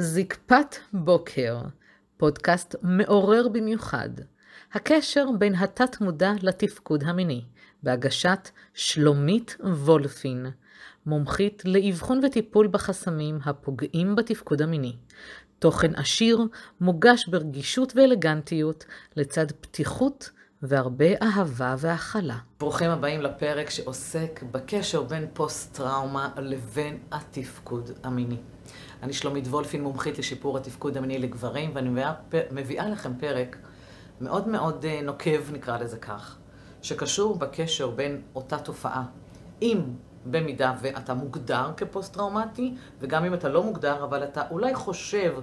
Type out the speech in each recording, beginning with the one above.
זקפת בוקר, פודקאסט מעורר במיוחד. הקשר בין התת-מודע לתפקוד המיני, בהגשת שלומית וולפין, מומחית לאבחון וטיפול בחסמים הפוגעים בתפקוד המיני. תוכן עשיר, מוגש ברגישות ואלגנטיות, לצד פתיחות והרבה אהבה והכלה. ברוכים הבאים לפרק שעוסק בקשר בין פוסט-טראומה לבין התפקוד המיני. אני שלומית וולפין, מומחית לשיפור התפקוד המיני לגברים, ואני מביאה, מביאה לכם פרק מאוד מאוד אה, נוקב, נקרא לזה כך, שקשור בקשר בין אותה תופעה. אם במידה ואתה מוגדר כפוסט-טראומטי, וגם אם אתה לא מוגדר, אבל אתה אולי חושב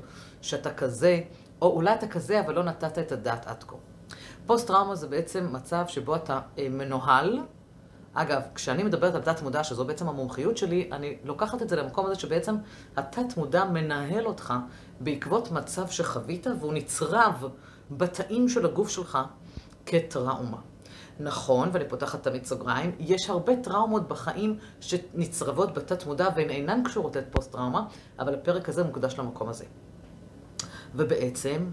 שאתה כזה, או אולי אתה כזה, אבל לא נתת את הדעת עד כה. פוסט-טראומה זה בעצם מצב שבו אתה אה, מנוהל. אגב, כשאני מדברת על תת-מודע, שזו בעצם המומחיות שלי, אני לוקחת את זה למקום הזה שבעצם התת-מודע מנהל אותך בעקבות מצב שחווית, והוא נצרב בתאים של הגוף שלך כטראומה. נכון, ואני פותחת תמיד סוגריים, יש הרבה טראומות בחיים שנצרבות בתת-מודע והן אינן קשורות לפוסט-טראומה, אבל הפרק הזה מוקדש למקום הזה. ובעצם,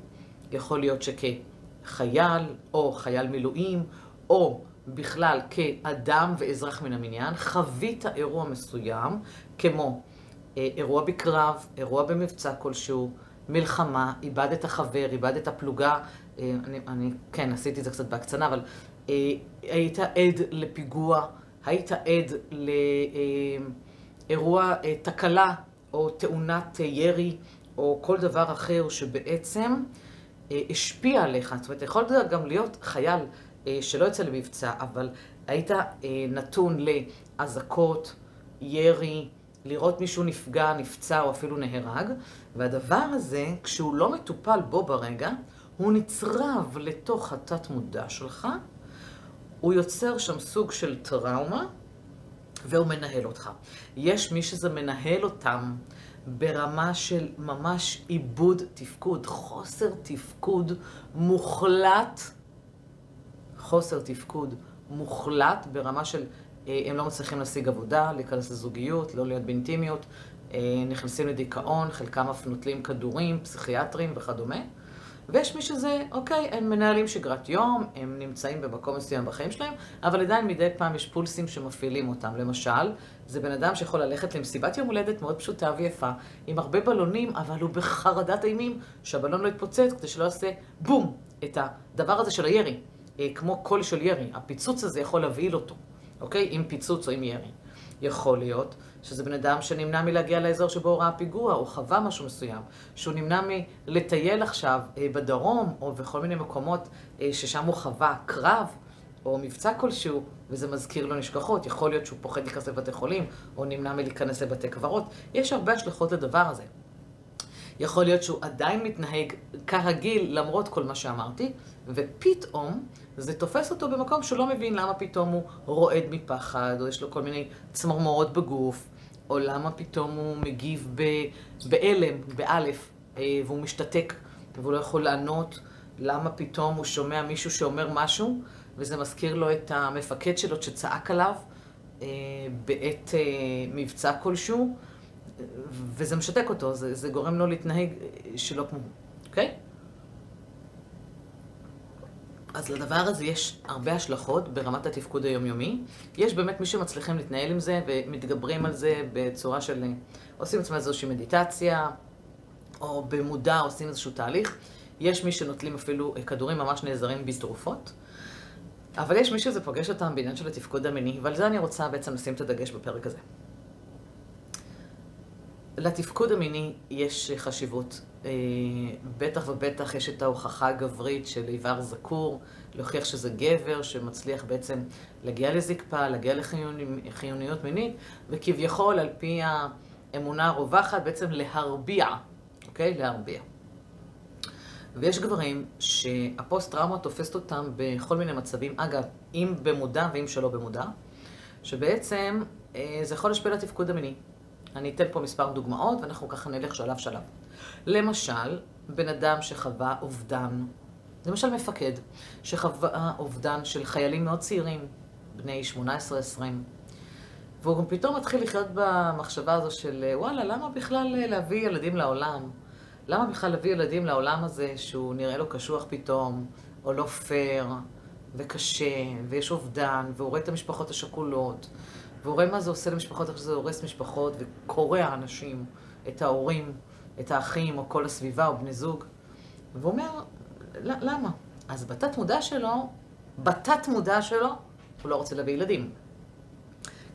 יכול להיות שכ... חייל או חייל מילואים, או בכלל כאדם ואזרח מן המניין, חווית אירוע מסוים, כמו אה, אירוע בקרב, אירוע במבצע כלשהו, מלחמה, איבדת חבר, איבדת פלוגה, אה, אני, אני כן, עשיתי את זה קצת בהקצנה, אבל אה, היית עד לפיגוע, היית עד לאירוע אה, אה, תקלה או תאונת ירי, או כל דבר אחר שבעצם אה, השפיע עליך. זאת אומרת, יכול גם להיות חייל שלא יוצא למבצע, אבל היית אה, נתון לאזעקות, ירי, לראות מישהו נפגע, נפצע או אפילו נהרג, והדבר הזה, כשהוא לא מטופל בו ברגע, הוא נצרב לתוך התת-מודע שלך, הוא יוצר שם סוג של טראומה, והוא מנהל אותך. יש מי שזה מנהל אותם ברמה של ממש איבוד תפקוד, חוסר תפקוד מוחלט, חוסר תפקוד מוחלט ברמה של אה, הם לא מצליחים להשיג עבודה, להיכנס לזוגיות, לא להיות באינטימיות, אה, נכנסים לדיכאון, חלקם אף נוטלים כדורים, פסיכיאטרים וכדומה. ויש מי שזה, אוקיי, הם מנהלים שגרת יום, הם נמצאים במקום מסוים בחיים שלהם, אבל עדיין מדי פעם יש פולסים שמפעילים אותם. למשל, זה בן אדם שיכול ללכת למסיבת יום הולדת מאוד פשוטה ויפה, עם הרבה בלונים, אבל הוא בחרדת אימים שהבלון לא יתפוצץ כדי שלא יעשה בום, את הדבר הזה של הירי. אה, כמו קול של ירי, הפיצוץ הזה יכול להבהיל אותו, אוקיי? עם פיצוץ או עם ירי. יכול להיות שזה בן אדם שנמנע מלהגיע לאזור שבו ראה פיגוע, או חווה משהו מסוים, שהוא נמנע מלטייל עכשיו אה, בדרום, או בכל מיני מקומות אה, ששם הוא חווה קרב, או מבצע כלשהו, וזה מזכיר לו נשכחות. יכול להיות שהוא פוחד להיכנס לבתי חולים, או נמנע מלהיכנס לבתי קברות. יש הרבה השלכות לדבר הזה. יכול להיות שהוא עדיין מתנהג כרגיל למרות כל מה שאמרתי, ופתאום זה תופס אותו במקום שהוא לא מבין למה פתאום הוא רועד מפחד, או יש לו כל מיני צמרמורות בגוף, או למה פתאום הוא מגיב בהלם, באלף, אה, והוא משתתק והוא לא יכול לענות, למה פתאום הוא שומע מישהו שאומר משהו, וזה מזכיר לו את המפקד שלו שצעק עליו אה, בעת אה, מבצע כלשהו, וזה משתק אותו, זה, זה גורם לו להתנהג שלא כמו, אוקיי? אז לדבר הזה יש הרבה השלכות ברמת התפקוד היומיומי. יש באמת מי שמצליחים להתנהל עם זה ומתגברים על זה בצורה של... עושים לעצמם איזושהי מדיטציה, או במודע עושים איזשהו תהליך. יש מי שנוטלים אפילו כדורים ממש נעזרים בתרופות. אבל יש מי שזה פוגש אותם בעניין של התפקוד המיני, ועל זה אני רוצה בעצם לשים את הדגש בפרק הזה. לתפקוד המיני יש חשיבות. אה, בטח ובטח יש את ההוכחה הגברית של איבר זקור, להוכיח שזה גבר שמצליח בעצם להגיע לזקפה, להגיע לחיוניות מינית, וכביכול על פי האמונה הרווחת בעצם להרביע, אוקיי? להרביע. ויש גברים שהפוסט-טראומה תופסת אותם בכל מיני מצבים, אגב, אם במודע ואם שלא במודע, שבעצם אה, זה יכול להשפיע על התפקוד המיני. אני אתן פה מספר דוגמאות, ואנחנו ככה נלך שלב שלב. למשל, בן אדם שחווה אובדן, למשל מפקד, שחווה אובדן של חיילים מאוד צעירים, בני 18-20, והוא גם פתאום מתחיל לחיות במחשבה הזו של וואלה, למה בכלל להביא ילדים לעולם? למה בכלל להביא ילדים לעולם הזה שהוא נראה לו קשוח פתאום, או לא פייר, וקשה, ויש אובדן, והוא רואה את המשפחות השכולות, והוא רואה מה זה עושה למשפחות, איך שזה הורס משפחות וקורע אנשים, את ההורים, את האחים, או כל הסביבה, או בני זוג. והוא אומר, למה? אז בתת מודע שלו, בתת מודע שלו, הוא לא רוצה להביא ילדים.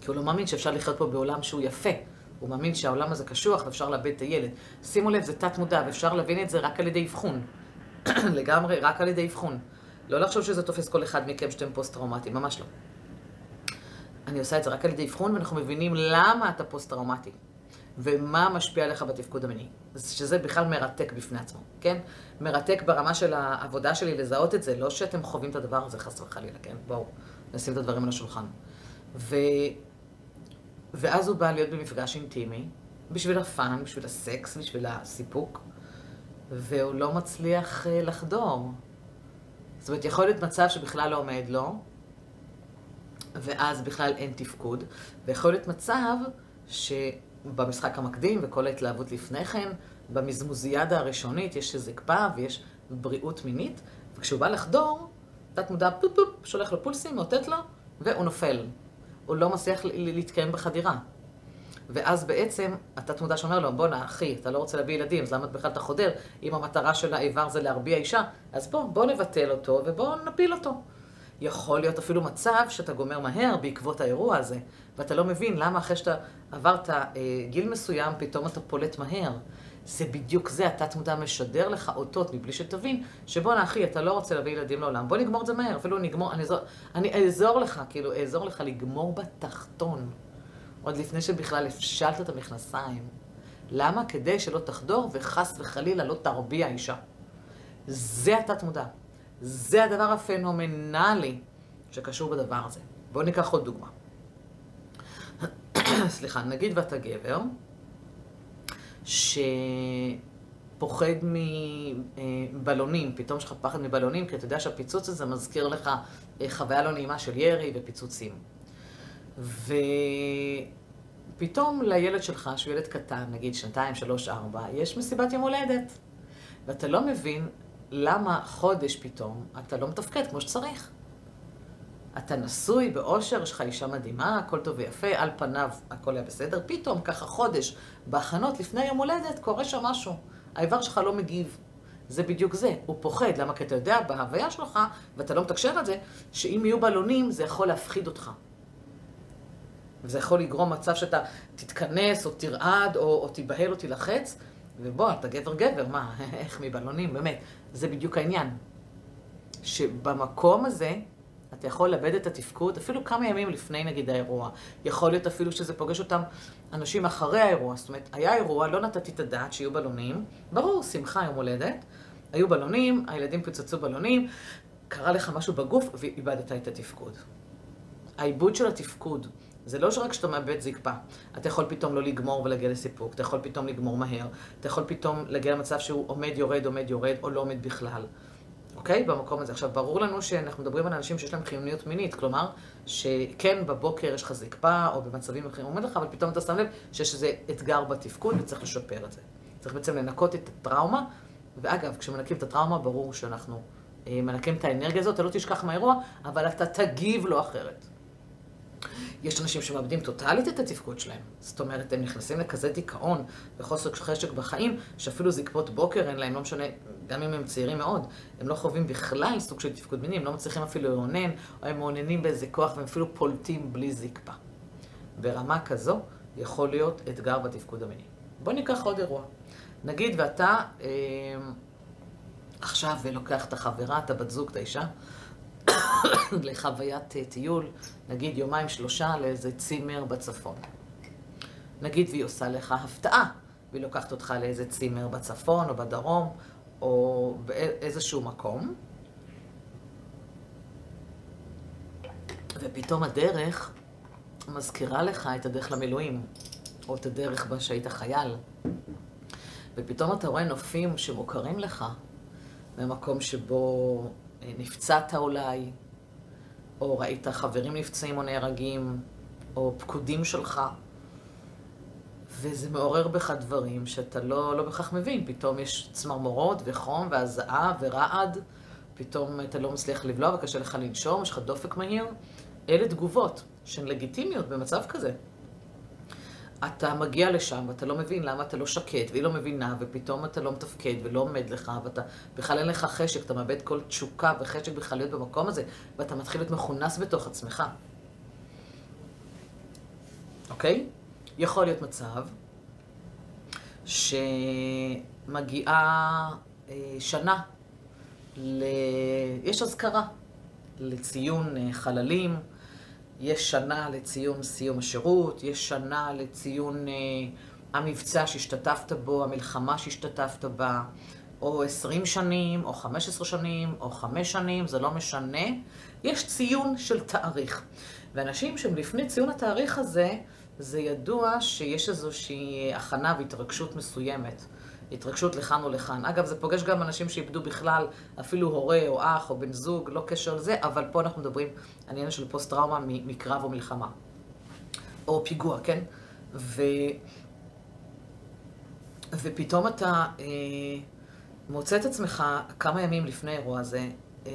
כי הוא לא מאמין שאפשר לחיות פה בעולם שהוא יפה. הוא מאמין שהעולם הזה קשוח ואפשר לאבד את הילד. שימו לב, זה תת מודע, ואפשר להבין את זה רק על ידי אבחון. לגמרי, רק על ידי אבחון. לא לחשוב שזה תופס כל אחד מכם שאתם פוסט-טראומטיים, ממש לא. אני עושה את זה רק על ידי אבחון, ואנחנו מבינים למה אתה פוסט-טראומטי, ומה משפיע עליך בתפקוד המיני. שזה בכלל מרתק בפני עצמו, כן? מרתק ברמה של העבודה שלי לזהות את זה, לא שאתם חווים את הדבר הזה חס וחלילה, כן? בואו, נשים את הדברים על השולחן. ו... ואז הוא בא להיות במפגש אינטימי, בשביל הפאן, בשביל הסקס, בשביל הסיפוק, והוא לא מצליח אה, לחדור. זאת אומרת, יכול להיות מצב שבכלל לא עומד לו, ואז בכלל אין תפקוד, ויכול להיות מצב שבמשחק המקדים וכל ההתלהבות לפני כן, במזמוזיאדה הראשונית יש זקפה ויש בריאות מינית, וכשהוא בא לחדור, תת מודע פופ פופ, שולח לו פולסים, מאותת לו, והוא נופל. הוא לא מצליח להתקיים בחדירה. ואז בעצם התת מודע שאומר לו, בואנה אחי, אתה לא רוצה להביא ילדים, אז למה בכלל אתה חודר? אם המטרה של האיבר זה להרביע אישה, אז בוא, בוא נבטל אותו ובוא נפיל אותו. יכול להיות אפילו מצב שאתה גומר מהר בעקבות האירוע הזה, ואתה לא מבין למה אחרי שאתה עברת אה, גיל מסוים, פתאום אתה פולט מהר. זה בדיוק זה, התת מודע משדר לך אותות מבלי שתבין, שבואנה אחי, אתה לא רוצה להביא ילדים לעולם, בוא נגמור את זה מהר, אפילו נגמור, אני, אעזור, אני אעזור לך, כאילו, אעזור לך לגמור בתחתון, עוד לפני שבכלל הפשלת את המכנסיים. למה? כדי שלא תחדור וחס וחלילה לא תרביע אישה. זה התת מודע. זה הדבר הפנומנלי שקשור בדבר הזה. בואו ניקח עוד דוגמה. סליחה, נגיד ואתה גבר, שפוחד מבלונים, פתאום יש לך פחד מבלונים, כי אתה יודע שהפיצוץ הזה מזכיר לך אה, חוויה לא נעימה של ירי ופיצוצים. ופתאום לילד שלך, שהוא ילד קטן, נגיד שנתיים, שלוש, ארבע, יש מסיבת יום הולדת. ואתה לא מבין למה חודש פתאום אתה לא מתפקד כמו שצריך. אתה נשוי באושר, יש לך אישה מדהימה, הכל טוב ויפה, על פניו הכל היה בסדר, פתאום ככה חודש בהכנות לפני יום הולדת קורה שם משהו. האיבר שלך לא מגיב. זה בדיוק זה, הוא פוחד, למה? כי אתה יודע בהוויה שלך, ואתה לא מתקשר את זה, שאם יהיו בלונים זה יכול להפחיד אותך. וזה יכול לגרום מצב שאתה תתכנס או תרעד או, או תיבהל או תילחץ, ובוא, אתה גבר גבר, מה, איך מבלונים, באמת. זה בדיוק העניין. שבמקום הזה, אתה יכול לאבד את התפקוד אפילו כמה ימים לפני נגיד האירוע. יכול להיות אפילו שזה פוגש אותם אנשים אחרי האירוע. זאת אומרת, היה אירוע, לא נתתי את הדעת שיהיו בלונים. ברור, שמחה, יום הולדת. היו בלונים, הילדים פוצצו בלונים, קרה לך משהו בגוף ואיבדת את התפקוד. העיבוד של התפקוד זה לא שרק כשאתה מאבד זקפה, אתה יכול פתאום לא לגמור ולהגיע לסיפוק, אתה יכול פתאום לגמור מהר, אתה יכול פתאום להגיע למצב שהוא עומד, יורד, עומד, יורד, או לא עומד בכלל. אוקיי? במקום הזה. עכשיו, ברור לנו שאנחנו מדברים על אנשים שיש להם חיוניות מינית, כלומר, שכן, בבוקר יש לך זקפה, או במצבים אחרים עומד לך, אבל פתאום אתה שם לב שיש איזה אתגר בתפקוד וצריך לשפר את זה. צריך בעצם לנקות את הטראומה, ואגב, כשמנקים את הטראומה, ברור שאנחנו אה, מנקים את האנרגיה הזאת, אתה לא תשכח מהאירוע, אבל אתה תגיב לו אחרת. יש אנשים שמאבדים טוטאלית את התפקוד שלהם. זאת אומרת, הם נכנסים לכזה דיכאון וחוסר חשק בחיים, שאפילו זקפות בוקר אין להם, לא משנה, גם אם הם צעירים מאוד, הם לא חווים בכלל סוג של תפקוד מיני, הם לא מצליחים אפילו לאונן, או הם מעוננים באיזה כוח והם אפילו פולטים בלי זקפה. ברמה כזו יכול להיות אתגר בתפקוד המיני. בואו ניקח עוד אירוע. נגיד ואתה אה, עכשיו לוקח את החברה, את הבת זוג, את האישה, לחוויית אה, טיול, נגיד יומיים שלושה לאיזה צימר בצפון. נגיד והיא עושה לך הפתעה, והיא לוקחת אותך לאיזה צימר בצפון או בדרום, או באיזשהו מקום, ופתאום הדרך מזכירה לך את הדרך למילואים, או את הדרך בה שהיית חייל. ופתאום אתה רואה נופים שמוכרים לך, במקום שבו נפצעת אולי, או ראית חברים נפצעים או נהרגים, או פקודים שלך, וזה מעורר בך דברים שאתה לא, לא בכך מבין. פתאום יש צמרמורות וחום והזעה ורעד, פתאום אתה לא מצליח לבלוע וקשה לך לנשום, יש לך דופק מהיר. אלה תגובות שהן לגיטימיות במצב כזה. אתה מגיע לשם ואתה לא מבין למה אתה לא שקט, והיא לא מבינה, ופתאום אתה לא מתפקד ולא עומד לך, ואתה בכלל אין לך חשק, אתה מאבד כל תשוקה וחשק בכלל להיות במקום הזה, ואתה מתחיל להיות מכונס בתוך עצמך. אוקיי? יכול להיות מצב שמגיעה אה, שנה, ל... יש אזכרה לציון אה, חללים, יש שנה לציון סיום השירות, יש שנה לציון אה, המבצע שהשתתפת בו, המלחמה שהשתתפת בה, או עשרים שנים, או חמש עשרה שנים, או חמש שנים, זה לא משנה. יש ציון של תאריך. ואנשים שהם לפני ציון התאריך הזה, זה ידוע שיש איזושהי הכנה והתרגשות מסוימת. התרגשות לכאן או לכאן. אגב, זה פוגש גם אנשים שאיבדו בכלל, אפילו הורה או אח או בן זוג, לא קשר לזה, אבל פה אנחנו מדברים על עניין של פוסט-טראומה מקרב או מלחמה. או פיגוע, כן? ו... ופתאום אתה אה, מוצא את עצמך כמה ימים לפני האירוע הזה אה,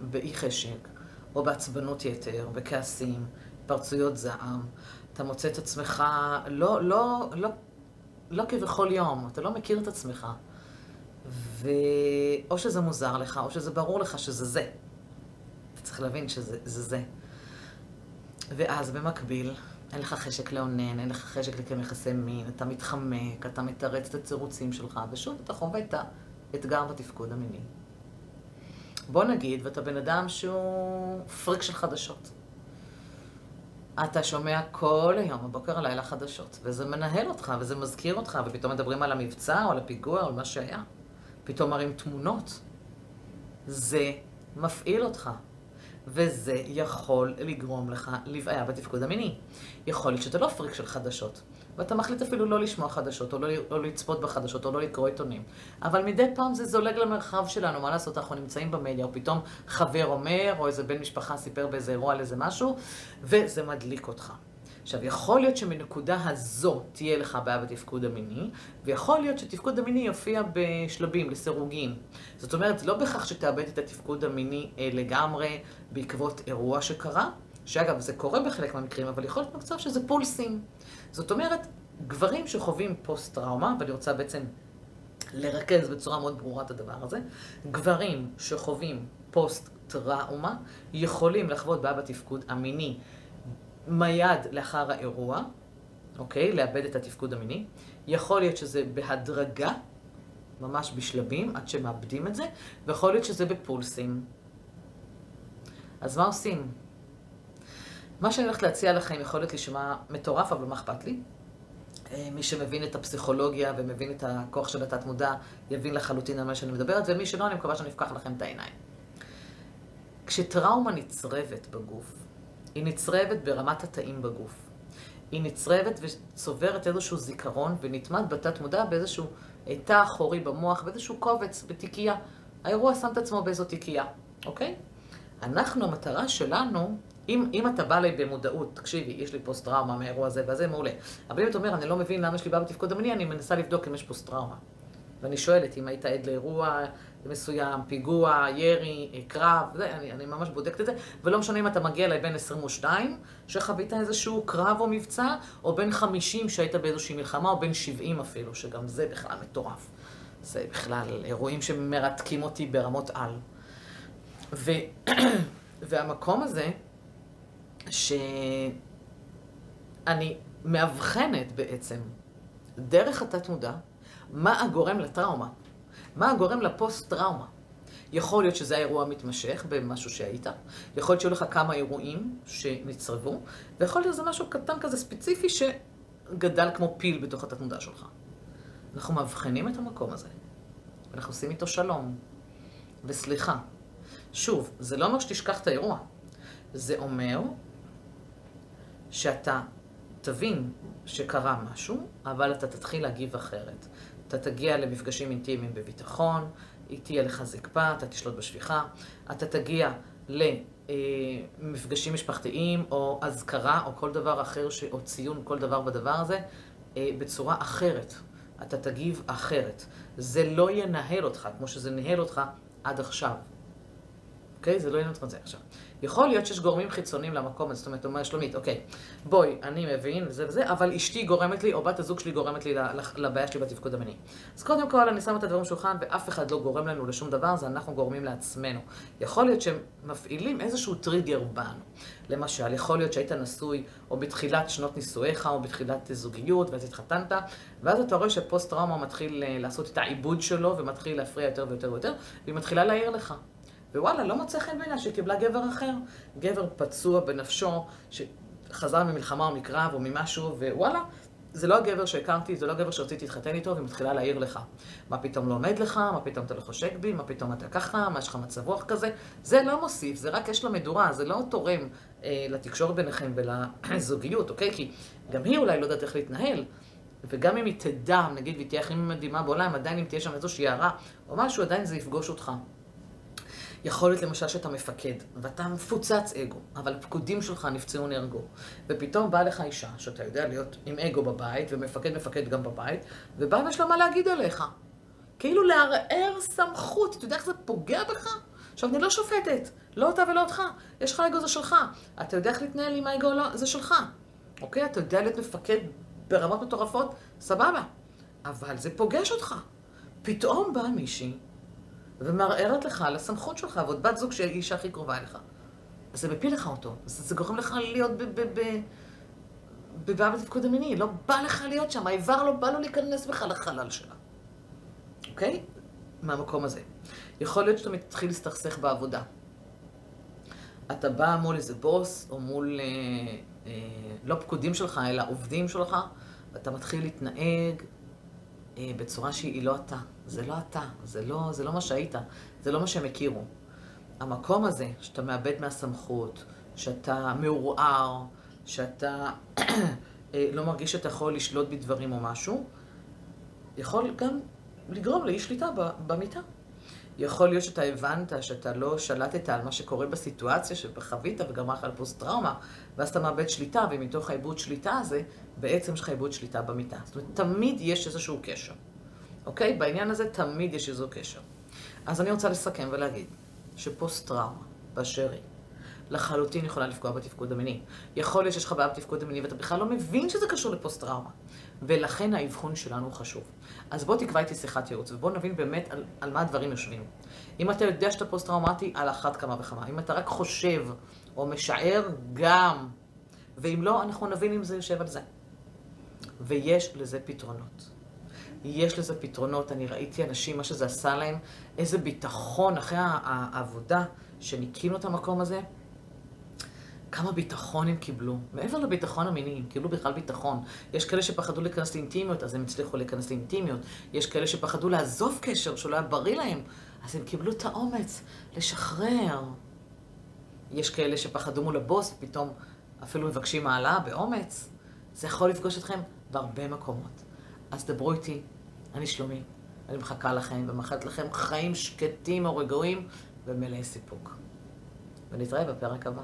באי חשק, או בעצבנות יתר, בכעסים, פרצויות זעם. אתה מוצא את עצמך לא, לא, לא לא כבכל יום, אתה לא מכיר את עצמך. ואו שזה מוזר לך, או שזה ברור לך שזה זה. אתה צריך להבין שזה זה. ואז במקביל, אין לך חשק לאונן, אין לך חשק לקיים יחסי מין, אתה מתחמק, אתה מתרץ את הצירוצים שלך, ושוב אתה חווה את האתגר בתפקוד המיני. בוא נגיד, ואתה בן אדם שהוא פריק של חדשות. אתה שומע כל היום, בבוקר הלילה חדשות, וזה מנהל אותך, וזה מזכיר אותך, ופתאום מדברים על המבצע, או על הפיגוע, או על מה שהיה. פתאום מראים תמונות. זה מפעיל אותך. וזה יכול לגרום לך לבעיה בתפקוד המיני. יכול להיות שאתה לא פריק של חדשות, ואתה מחליט אפילו לא לשמוע חדשות, או לא, לא לצפות בחדשות, או לא לקרוא עיתונים. אבל מדי פעם זה זולג למרחב שלנו, מה לעשות, אנחנו נמצאים במדיה, או פתאום חבר אומר, או איזה בן משפחה סיפר באיזה אירוע על איזה משהו, וזה מדליק אותך. עכשיו, יכול להיות שמנקודה הזו תהיה לך בעיה בתפקוד המיני, ויכול להיות שתפקוד המיני יופיע בשלבים, לסירוגין. זאת אומרת, לא בהכרח שתאבד את התפקוד המיני אה, לגמרי בעקבות אירוע שקרה, שאגב, זה קורה בחלק מהמקרים, אבל יכול להיות מצב שזה פולסים. זאת אומרת, גברים שחווים פוסט-טראומה, ואני רוצה בעצם לרכז בצורה מאוד ברורה את הדבר הזה, גברים שחווים פוסט-טראומה יכולים לחוות בעיה בתפקוד המיני מיד לאחר האירוע, אוקיי? לאבד את התפקוד המיני. יכול להיות שזה בהדרגה, ממש בשלבים, עד שמאבדים את זה, ויכול להיות שזה בפולסים. אז מה עושים? מה שאני הולכת להציע לכם יכול להיות להישמע מטורף, אבל מה אכפת לי? אה, מי שמבין את הפסיכולוגיה ומבין את הכוח של התת-מודע, יבין לחלוטין על מה שאני מדברת, ומי שלא, אני מקווה שאני אפקח לכם את העיניים. כשטראומה נצרבת בגוף, היא נצרבת ברמת התאים בגוף. היא נצרבת וצוברת איזשהו זיכרון ונטמעת בתת מודע באיזשהו תא אחורי במוח, באיזשהו קובץ, בתיקייה. האירוע שם את עצמו באיזו תיקייה, אוקיי? אנחנו, המטרה שלנו, אם, אם אתה בא לי במודעות, תקשיבי, יש לי פוסט-טראומה מהאירוע הזה והזה, מעולה. אבל אם אתה אומר, אני לא מבין למה יש לי בעיה בתפקוד המיני, אני מנסה לבדוק אם יש פוסט-טראומה. ואני שואלת אם היית עד לאירוע מסוים, פיגוע, ירי, קרב, זה, אני, אני ממש בודקת את זה, ולא משנה אם אתה מגיע אליי בין 22, שחווית איזשהו קרב או מבצע, או בין 50 שהיית באיזושהי מלחמה, או בין 70 אפילו, שגם זה בכלל מטורף. זה בכלל אירועים שמרתקים אותי ברמות על. ו... והמקום הזה, שאני מאבחנת בעצם, דרך התת-מודע, מה הגורם לטראומה. מה הגורם לפוסט-טראומה? יכול להיות שזה האירוע המתמשך במשהו שהיית, יכול להיות שהיו לך כמה אירועים שנצרבו, ויכול להיות שזה משהו קטן כזה ספציפי שגדל כמו פיל בתוך התת-מודע שלך. אנחנו מאבחנים את המקום הזה, ואנחנו עושים איתו שלום, וסליחה. שוב, זה לא אומר שתשכח את האירוע, זה אומר שאתה תבין שקרה משהו, אבל אתה תתחיל להגיב אחרת. אתה תגיע למפגשים אינטימיים בביטחון, תהיה לך זקפה, אתה תשלוט בשפיכה, אתה תגיע למפגשים משפחתיים או אזכרה או כל דבר אחר, ש... או ציון כל דבר בדבר הזה, אה, בצורה אחרת. אתה תגיב אחרת. זה לא ינהל אותך כמו שזה ניהל אותך עד עכשיו. אוקיי? זה לא ינהל אותך זה עכשיו. יכול להיות שיש גורמים חיצוניים למקום הזה, זאת אומרת, אומר שלומית, אוקיי, בואי, אני מבין וזה וזה, אבל אשתי גורמת לי, או בת הזוג שלי גורמת לי לבעיה שלי בתפקוד המיני. אז קודם כל, אני שמה את הדברים בשולחן, ואף אחד לא גורם לנו לשום דבר, זה אנחנו גורמים לעצמנו. יכול להיות שהם מפעילים איזשהו טריגר בנו. למשל, יכול להיות שהיית נשוי, או בתחילת שנות נישואיך, או בתחילת זוגיות, ואז התחתנת, ואז אתה רואה שפוסט-טראומה מתחיל אה, לעשות את העיבוד שלו, ומתחיל להפריע יותר ויותר ויותר, והיא מתחילה להעיר לך. ווואלה, לא מצא חן בעינייה שהיא קיבלה גבר אחר. גבר פצוע בנפשו, שחזר ממלחמה או מקרב או ממשהו, ווואלה, זה לא הגבר שהכרתי, זה לא הגבר שרציתי להתחתן איתו, והיא מתחילה להעיר לך. מה פתאום לא עומד לך, מה פתאום אתה לא חושק בי, מה פתאום אתה ככה, מה יש לך מצב רוח כזה. זה לא מוסיף, זה רק יש לה מדורה, זה לא תורם אה, לתקשורת ביניכם ולזוגיות, אוקיי? כי גם היא אולי לא יודעת איך להתנהל. וגם אם היא תדע, נגיד, והיא תהיה הכי מדהימה בעולם, עדיין אם תהיה שם איזושהי הערה או משהו, עדיין זה יפגוש אותך. יכול להיות למשל שאתה מפקד, ואתה מפוצץ אגו, אבל הפקודים שלך נפצעו נהרגו. ופתאום באה לך אישה, שאתה יודע להיות עם אגו בבית, ומפקד מפקד גם בבית, ובאה ויש לה מה להגיד עליך. כאילו לערער סמכות, אתה יודע איך זה פוגע בך? עכשיו, אני לא שופטת, לא אותה ולא אותך. יש לך אגו, זה שלך. אתה יודע איך להתנהל עם האגו, לא, זה שלך. אוקיי? אתה יודע להיות מפקד ברמות מטורפות, סבבה. אבל זה פוגש אותך. פתאום באה מישהי ומערערת לך על הסמכות שלך, ועוד בת זוג שהיא האישה הכי קרובה אליך. אז זה מפיל לך אותו. זה, זה גורם לך להיות בבעיה בתפקוד המיני. לא בא לך להיות שם, האיבר לא בא לו להיכנס בכלל לחלל שלה. אוקיי? מהמקום הזה. יכול להיות שאתה מתחיל להסתכסך בעבודה. אתה בא מול איזה בוס, או מול, אה, אה, לא פקודים שלך, אלא עובדים שלך, ואתה מתחיל להתנהג בצורה שהיא לא אתה. זה לא אתה, זה לא, זה לא מה שהיית, זה לא מה שהם הכירו. המקום הזה, שאתה מאבד מהסמכות, שאתה מעורער, שאתה אה, לא מרגיש שאתה יכול לשלוט בדברים או משהו, יכול גם לגרום לאי שליטה במיטה. יכול להיות שאתה הבנת שאתה לא שלטת על מה שקורה בסיטואציה שחווית וגרמה לך על פוסט-טראומה, ואז אתה מאבד שליטה, ומתוך העיבוד שליטה הזה, בעצם יש לך עיבוד שליטה במיטה. זאת אומרת, תמיד יש איזשהו קשר. אוקיי? בעניין הזה תמיד יש איזו קשר. אז אני רוצה לסכם ולהגיד שפוסט-טראומה באשר היא לחלוטין יכולה לפגוע בתפקוד המיני. יכול להיות שיש לך בעיה בתפקוד המיני ואתה בכלל לא מבין שזה קשור לפוסט-טראומה. ולכן האבחון שלנו חשוב. אז בוא תקבע איתי שיחת ייעוץ, ובוא נבין באמת על, על מה הדברים יושבים. אם אתה יודע שאתה פוסט-טראומטי, על אחת כמה וכמה. אם אתה רק חושב או משער, גם. ואם לא, אנחנו נבין אם זה יושב על זה. ויש לזה פתרונות. יש לזה פתרונות, אני ראיתי אנשים, מה שזה עשה להם, איזה ביטחון אחרי העבודה שניקינו את המקום הזה, כמה ביטחון הם קיבלו. מעבר לביטחון המיני, הם קיבלו בכלל ביטחון. יש כאלה שפחדו להיכנס לאינטימיות, אז הם הצליחו להיכנס לאינטימיות. יש כאלה שפחדו לעזוב קשר שלא היה בריא להם, אז הם קיבלו את האומץ לשחרר. יש כאלה שפחדו מול הבוס, פתאום אפילו מבקשים העלאה באומץ. זה יכול לפגוש אתכם בהרבה מקומות. אז דברו איתי, אני שלומי, אני מחכה לכם ומאחלת לכם חיים שקטים או רגועים ומלאי סיפוק. ונתראה בפרק הבא.